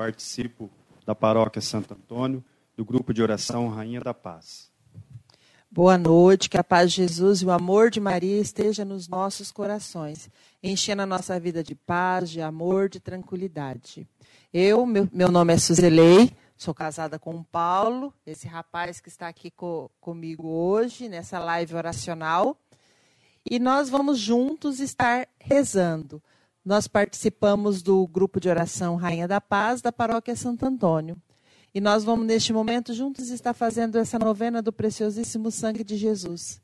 participo da Paróquia Santo Antônio, do grupo de oração Rainha da Paz. Boa noite, que a paz de Jesus e o amor de Maria esteja nos nossos corações, enchendo a nossa vida de paz, de amor, de tranquilidade. Eu, meu, meu nome é Suzelei, sou casada com o Paulo, esse rapaz que está aqui co, comigo hoje, nessa live oracional, e nós vamos juntos estar rezando. Nós participamos do grupo de oração Rainha da Paz da Paróquia Santo Antônio. E nós vamos, neste momento, juntos estar fazendo essa novena do preciosíssimo sangue de Jesus.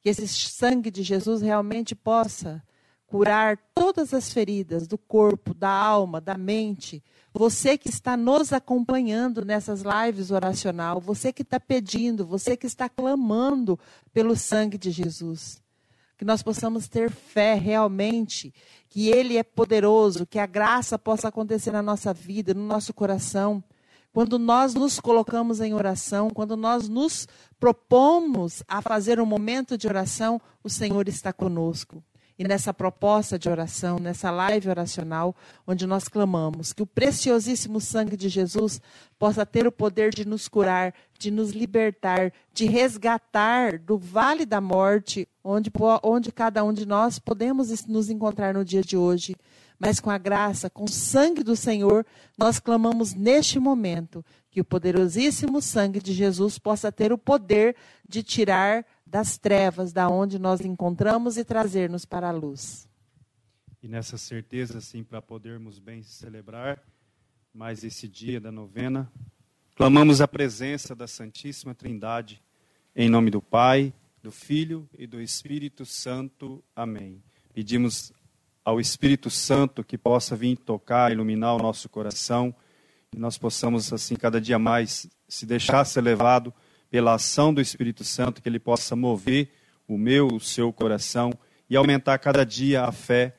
Que esse sangue de Jesus realmente possa curar todas as feridas do corpo, da alma, da mente. Você que está nos acompanhando nessas lives oracional, você que está pedindo, você que está clamando pelo sangue de Jesus que nós possamos ter fé realmente, que Ele é poderoso, que a graça possa acontecer na nossa vida, no nosso coração. Quando nós nos colocamos em oração, quando nós nos propomos a fazer um momento de oração, o Senhor está conosco e nessa proposta de oração, nessa live oracional, onde nós clamamos que o preciosíssimo sangue de Jesus possa ter o poder de nos curar, de nos libertar, de resgatar do vale da morte, onde, onde cada um de nós podemos nos encontrar no dia de hoje. Mas com a graça, com o sangue do Senhor, nós clamamos neste momento que o poderosíssimo sangue de Jesus possa ter o poder de tirar das trevas, da onde nós encontramos e trazer-nos para a luz. E nessa certeza, assim, para podermos bem celebrar mais esse dia da novena, clamamos a presença da Santíssima Trindade, em nome do Pai, do Filho e do Espírito Santo. Amém. Pedimos ao Espírito Santo que possa vir tocar, iluminar o nosso coração, e nós possamos, assim, cada dia mais se deixar ser levado pela ação do Espírito Santo, que ele possa mover o meu, o seu coração e aumentar cada dia a fé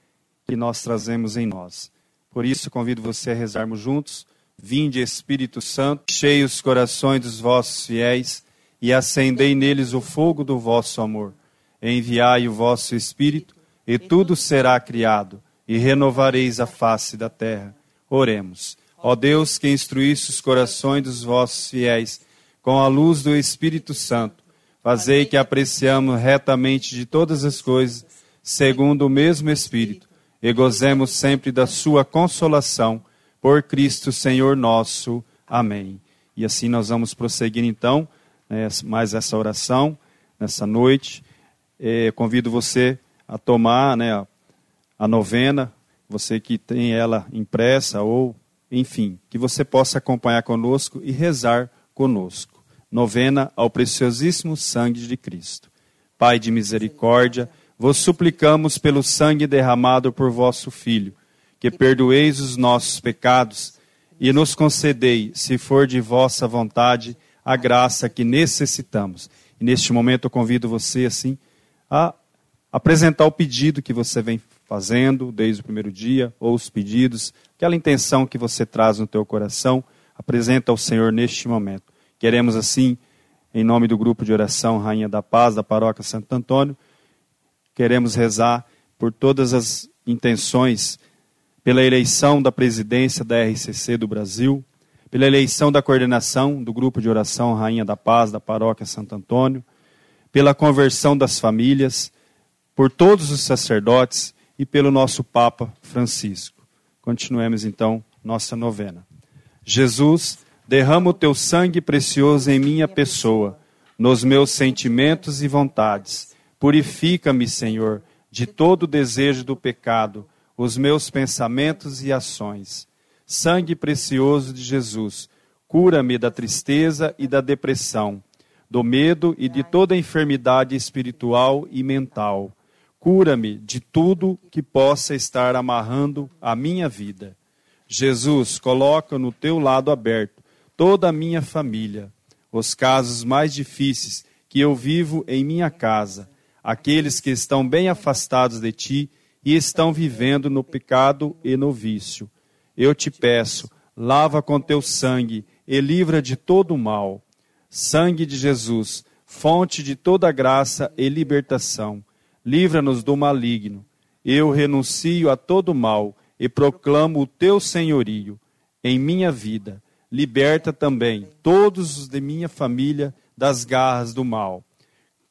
que nós trazemos em nós. Por isso, convido você a rezarmos juntos. Vinde, Espírito Santo, cheie os corações dos vossos fiéis e acendei neles o fogo do vosso amor. Enviai o vosso Espírito, e tudo será criado, e renovareis a face da terra. Oremos. Ó Deus, que instruísse os corações dos vossos fiéis com a luz do Espírito Santo, fazei que apreciamos retamente de todas as coisas, segundo o mesmo Espírito, e gozemos sempre da sua consolação, por Cristo Senhor nosso. Amém. E assim nós vamos prosseguir então, né, mais essa oração, nessa noite. E convido você a tomar né, a novena, você que tem ela impressa ou, enfim, que você possa acompanhar conosco e rezar conosco. Novena ao preciosíssimo sangue de Cristo. Pai de misericórdia, vos suplicamos pelo sangue derramado por vosso Filho, que perdoeis os nossos pecados e nos concedei, se for de vossa vontade, a graça que necessitamos. E neste momento eu convido você, assim, a apresentar o pedido que você vem fazendo desde o primeiro dia, ou os pedidos, aquela intenção que você traz no teu coração, apresenta ao Senhor neste momento. Queremos, assim, em nome do grupo de oração Rainha da Paz, da Paróquia Santo Antônio, queremos rezar por todas as intenções, pela eleição da presidência da RCC do Brasil, pela eleição da coordenação do grupo de oração Rainha da Paz, da Paróquia Santo Antônio, pela conversão das famílias, por todos os sacerdotes e pelo nosso Papa Francisco. Continuemos então nossa novena. Jesus Derrama o teu sangue precioso em minha pessoa, nos meus sentimentos e vontades. Purifica-me, Senhor, de todo desejo do pecado, os meus pensamentos e ações. Sangue precioso de Jesus, cura-me da tristeza e da depressão, do medo e de toda enfermidade espiritual e mental. Cura-me de tudo que possa estar amarrando a minha vida. Jesus, coloca no teu lado aberto toda a minha família, os casos mais difíceis que eu vivo em minha casa, aqueles que estão bem afastados de ti e estão vivendo no pecado e no vício. Eu te peço, lava com teu sangue e livra de todo o mal. Sangue de Jesus, fonte de toda graça e libertação, livra-nos do maligno. Eu renuncio a todo mal e proclamo o teu senhorio em minha vida. Liberta também todos os de minha família das garras do mal.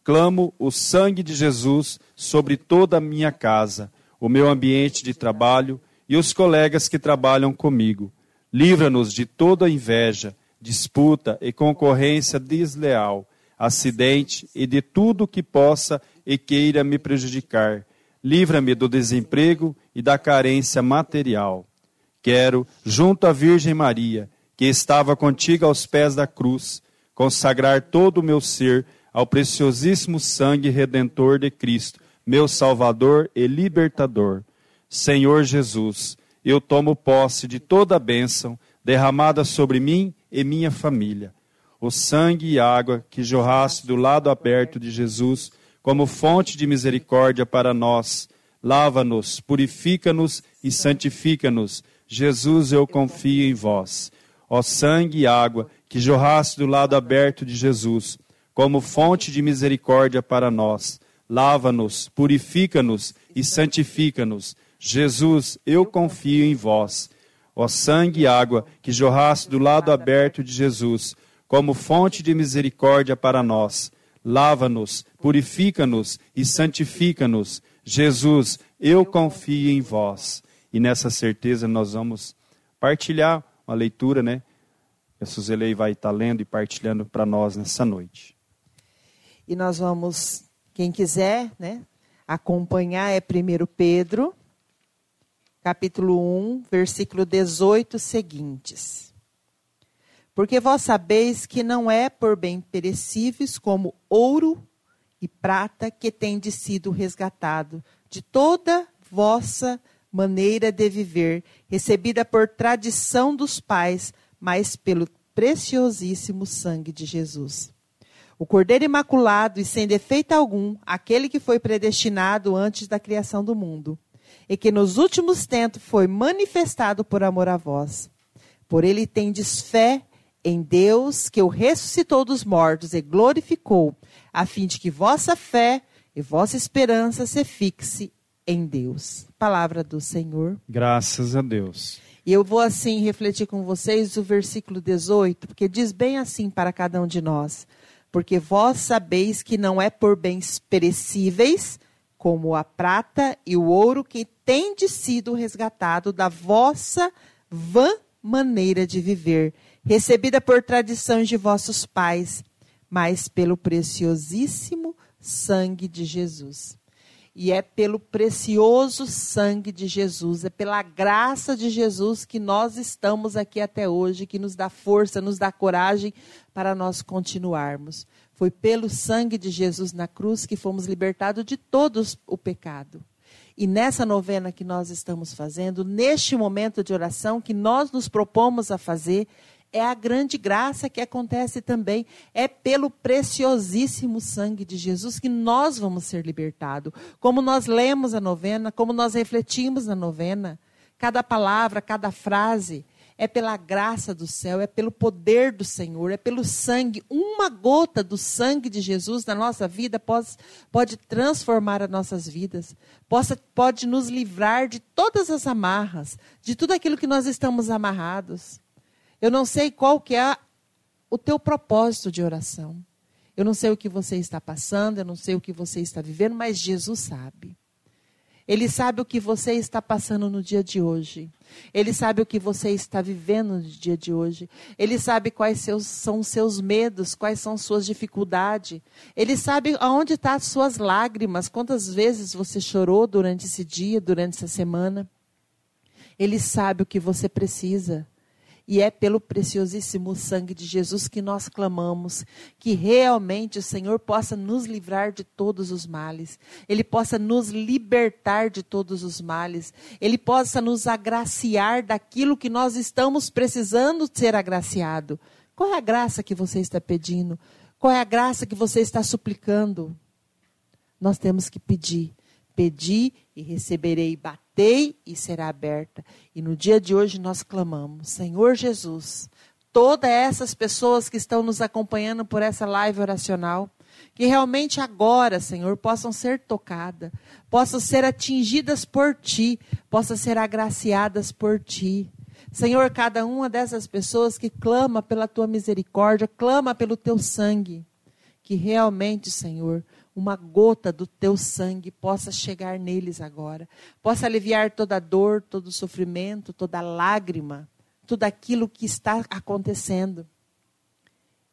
Clamo o sangue de Jesus sobre toda a minha casa, o meu ambiente de trabalho e os colegas que trabalham comigo. Livra-nos de toda inveja, disputa e concorrência desleal, acidente e de tudo que possa e queira me prejudicar. Livra-me do desemprego e da carência material. Quero, junto à Virgem Maria, que estava contigo aos pés da cruz, consagrar todo o meu ser ao preciosíssimo sangue redentor de Cristo, meu Salvador e libertador. Senhor Jesus, eu tomo posse de toda a bênção derramada sobre mim e minha família. O sangue e água que jorraste do lado aberto de Jesus, como fonte de misericórdia para nós, lava-nos, purifica-nos e santifica-nos. Jesus, eu confio em vós ó sangue e água que jorraste do lado aberto de Jesus, como fonte de misericórdia para nós. Lava-nos, purifica-nos e santifica-nos. Jesus, eu confio em vós. Ó sangue e água que jorraste do lado aberto de Jesus, como fonte de misericórdia para nós. Lava-nos, purifica-nos e santifica-nos. Jesus, eu confio em vós. E nessa certeza nós vamos partilhar uma leitura, né? A Suzelei vai estar lendo e partilhando para nós nessa noite. E nós vamos, quem quiser, né, acompanhar é 1 Pedro, capítulo 1, versículo 18 seguintes. Porque vós sabeis que não é por bem perecíveis como ouro e prata que tendes sido resgatado de toda vossa maneira de viver, recebida por tradição dos pais, mas pelo preciosíssimo sangue de Jesus. O Cordeiro Imaculado e sem defeito algum, aquele que foi predestinado antes da criação do mundo, e que nos últimos tempos foi manifestado por amor a vós. Por ele tendes fé em Deus, que o ressuscitou dos mortos e glorificou, a fim de que vossa fé e vossa esperança se fixe em Deus. Palavra do Senhor. Graças a Deus. E eu vou assim refletir com vocês o versículo 18, porque diz bem assim para cada um de nós: Porque vós sabeis que não é por bens perecíveis, como a prata e o ouro, que tende sido resgatado da vossa vã maneira de viver, recebida por tradições de vossos pais, mas pelo preciosíssimo sangue de Jesus. E é pelo precioso sangue de Jesus, é pela graça de Jesus que nós estamos aqui até hoje, que nos dá força, nos dá coragem para nós continuarmos. Foi pelo sangue de Jesus na cruz que fomos libertados de todos o pecado. E nessa novena que nós estamos fazendo, neste momento de oração que nós nos propomos a fazer, é a grande graça que acontece também. É pelo preciosíssimo sangue de Jesus que nós vamos ser libertados. Como nós lemos a novena, como nós refletimos na novena, cada palavra, cada frase, é pela graça do céu, é pelo poder do Senhor, é pelo sangue. Uma gota do sangue de Jesus na nossa vida pode, pode transformar as nossas vidas, possa, pode nos livrar de todas as amarras, de tudo aquilo que nós estamos amarrados. Eu não sei qual que é o teu propósito de oração. Eu não sei o que você está passando, eu não sei o que você está vivendo, mas Jesus sabe. Ele sabe o que você está passando no dia de hoje. Ele sabe o que você está vivendo no dia de hoje. Ele sabe quais seus, são os seus medos, quais são suas dificuldades. Ele sabe aonde estão tá as suas lágrimas, quantas vezes você chorou durante esse dia, durante essa semana. Ele sabe o que você precisa. E é pelo preciosíssimo sangue de Jesus que nós clamamos que realmente o Senhor possa nos livrar de todos os males, Ele possa nos libertar de todos os males, Ele possa nos agraciar daquilo que nós estamos precisando ser agraciado. Qual é a graça que você está pedindo? Qual é a graça que você está suplicando? Nós temos que pedir. Pedi e receberei, batei e será aberta. E no dia de hoje nós clamamos, Senhor Jesus, todas essas pessoas que estão nos acompanhando por essa live oracional, que realmente agora, Senhor, possam ser tocadas, possam ser atingidas por Ti, possam ser agraciadas por Ti. Senhor, cada uma dessas pessoas que clama pela tua misericórdia, clama pelo teu sangue, que realmente, Senhor, uma gota do teu sangue possa chegar neles agora, possa aliviar toda dor, todo sofrimento, toda lágrima, tudo aquilo que está acontecendo.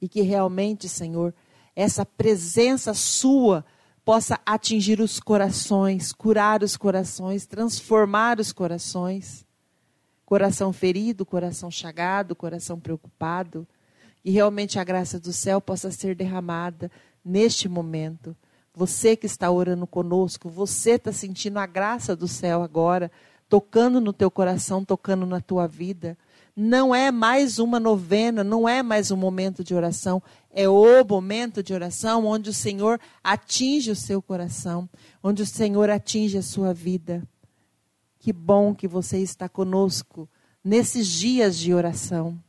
E que realmente, Senhor, essa presença sua possa atingir os corações, curar os corações, transformar os corações. Coração ferido, coração chagado, coração preocupado. E realmente a graça do céu possa ser derramada neste momento. Você que está orando conosco, você está sentindo a graça do céu agora, tocando no teu coração, tocando na tua vida não é mais uma novena, não é mais um momento de oração, é o momento de oração onde o Senhor atinge o seu coração, onde o Senhor atinge a sua vida. Que bom que você está conosco nesses dias de oração.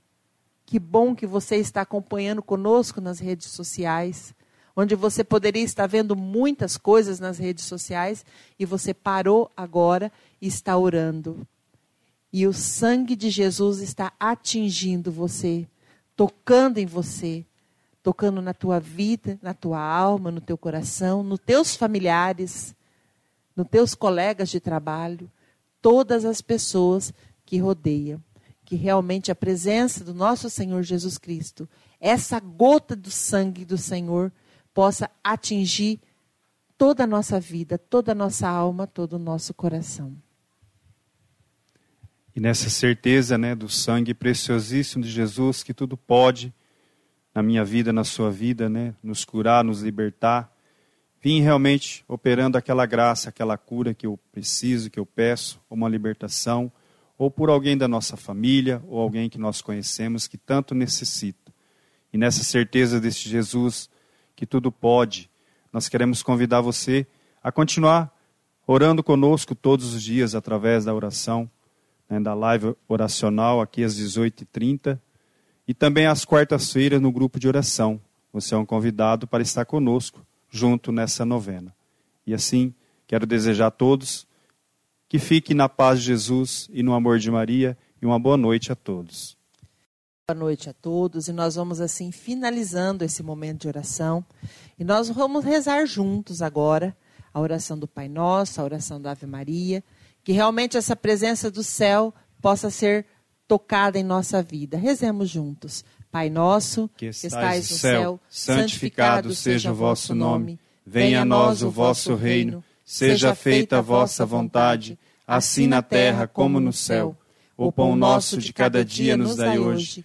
Que bom que você está acompanhando conosco nas redes sociais, onde você poderia estar vendo muitas coisas nas redes sociais e você parou agora e está orando. E o sangue de Jesus está atingindo você, tocando em você, tocando na tua vida, na tua alma, no teu coração, nos teus familiares, nos teus colegas de trabalho, todas as pessoas que rodeiam. Que realmente a presença do nosso Senhor Jesus Cristo, essa gota do sangue do Senhor, possa atingir toda a nossa vida, toda a nossa alma, todo o nosso coração. E nessa certeza né, do sangue preciosíssimo de Jesus, que tudo pode, na minha vida, na sua vida, né, nos curar, nos libertar, vim realmente operando aquela graça, aquela cura que eu preciso, que eu peço, uma libertação, ou por alguém da nossa família, ou alguém que nós conhecemos que tanto necessita. E nessa certeza deste Jesus, que tudo pode, nós queremos convidar você a continuar orando conosco todos os dias através da oração né, da live oracional aqui às 18h30 e também às quartas-feiras no grupo de oração. Você é um convidado para estar conosco junto nessa novena. E assim, quero desejar a todos que fiquem na paz de Jesus e no amor de Maria e uma boa noite a todos. Boa noite a todos e nós vamos assim finalizando esse momento de oração e nós vamos rezar juntos agora a oração do Pai Nosso, a oração da Ave Maria que realmente essa presença do céu possa ser tocada em nossa vida. Rezemos juntos. Pai nosso, que estais, no céu, santificado seja o vosso nome. Venha a nós o vosso reino. Seja feita a vossa vontade, assim na terra como no céu. O pão nosso de cada dia nos dai hoje.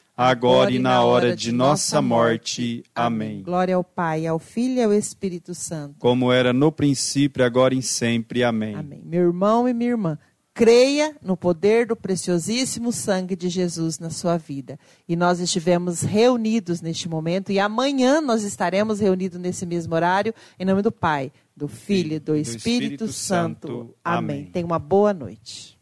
agora e na hora de nossa morte. Amém. Glória ao Pai, ao Filho e ao Espírito Santo. Como era no princípio, agora e sempre. Amém. Amém. Meu irmão e minha irmã, creia no poder do preciosíssimo sangue de Jesus na sua vida. E nós estivemos reunidos neste momento e amanhã nós estaremos reunidos nesse mesmo horário em nome do Pai, do Filho e do, do Espírito, Espírito, Santo. Santo. Amém. Amém. Tenha uma boa noite.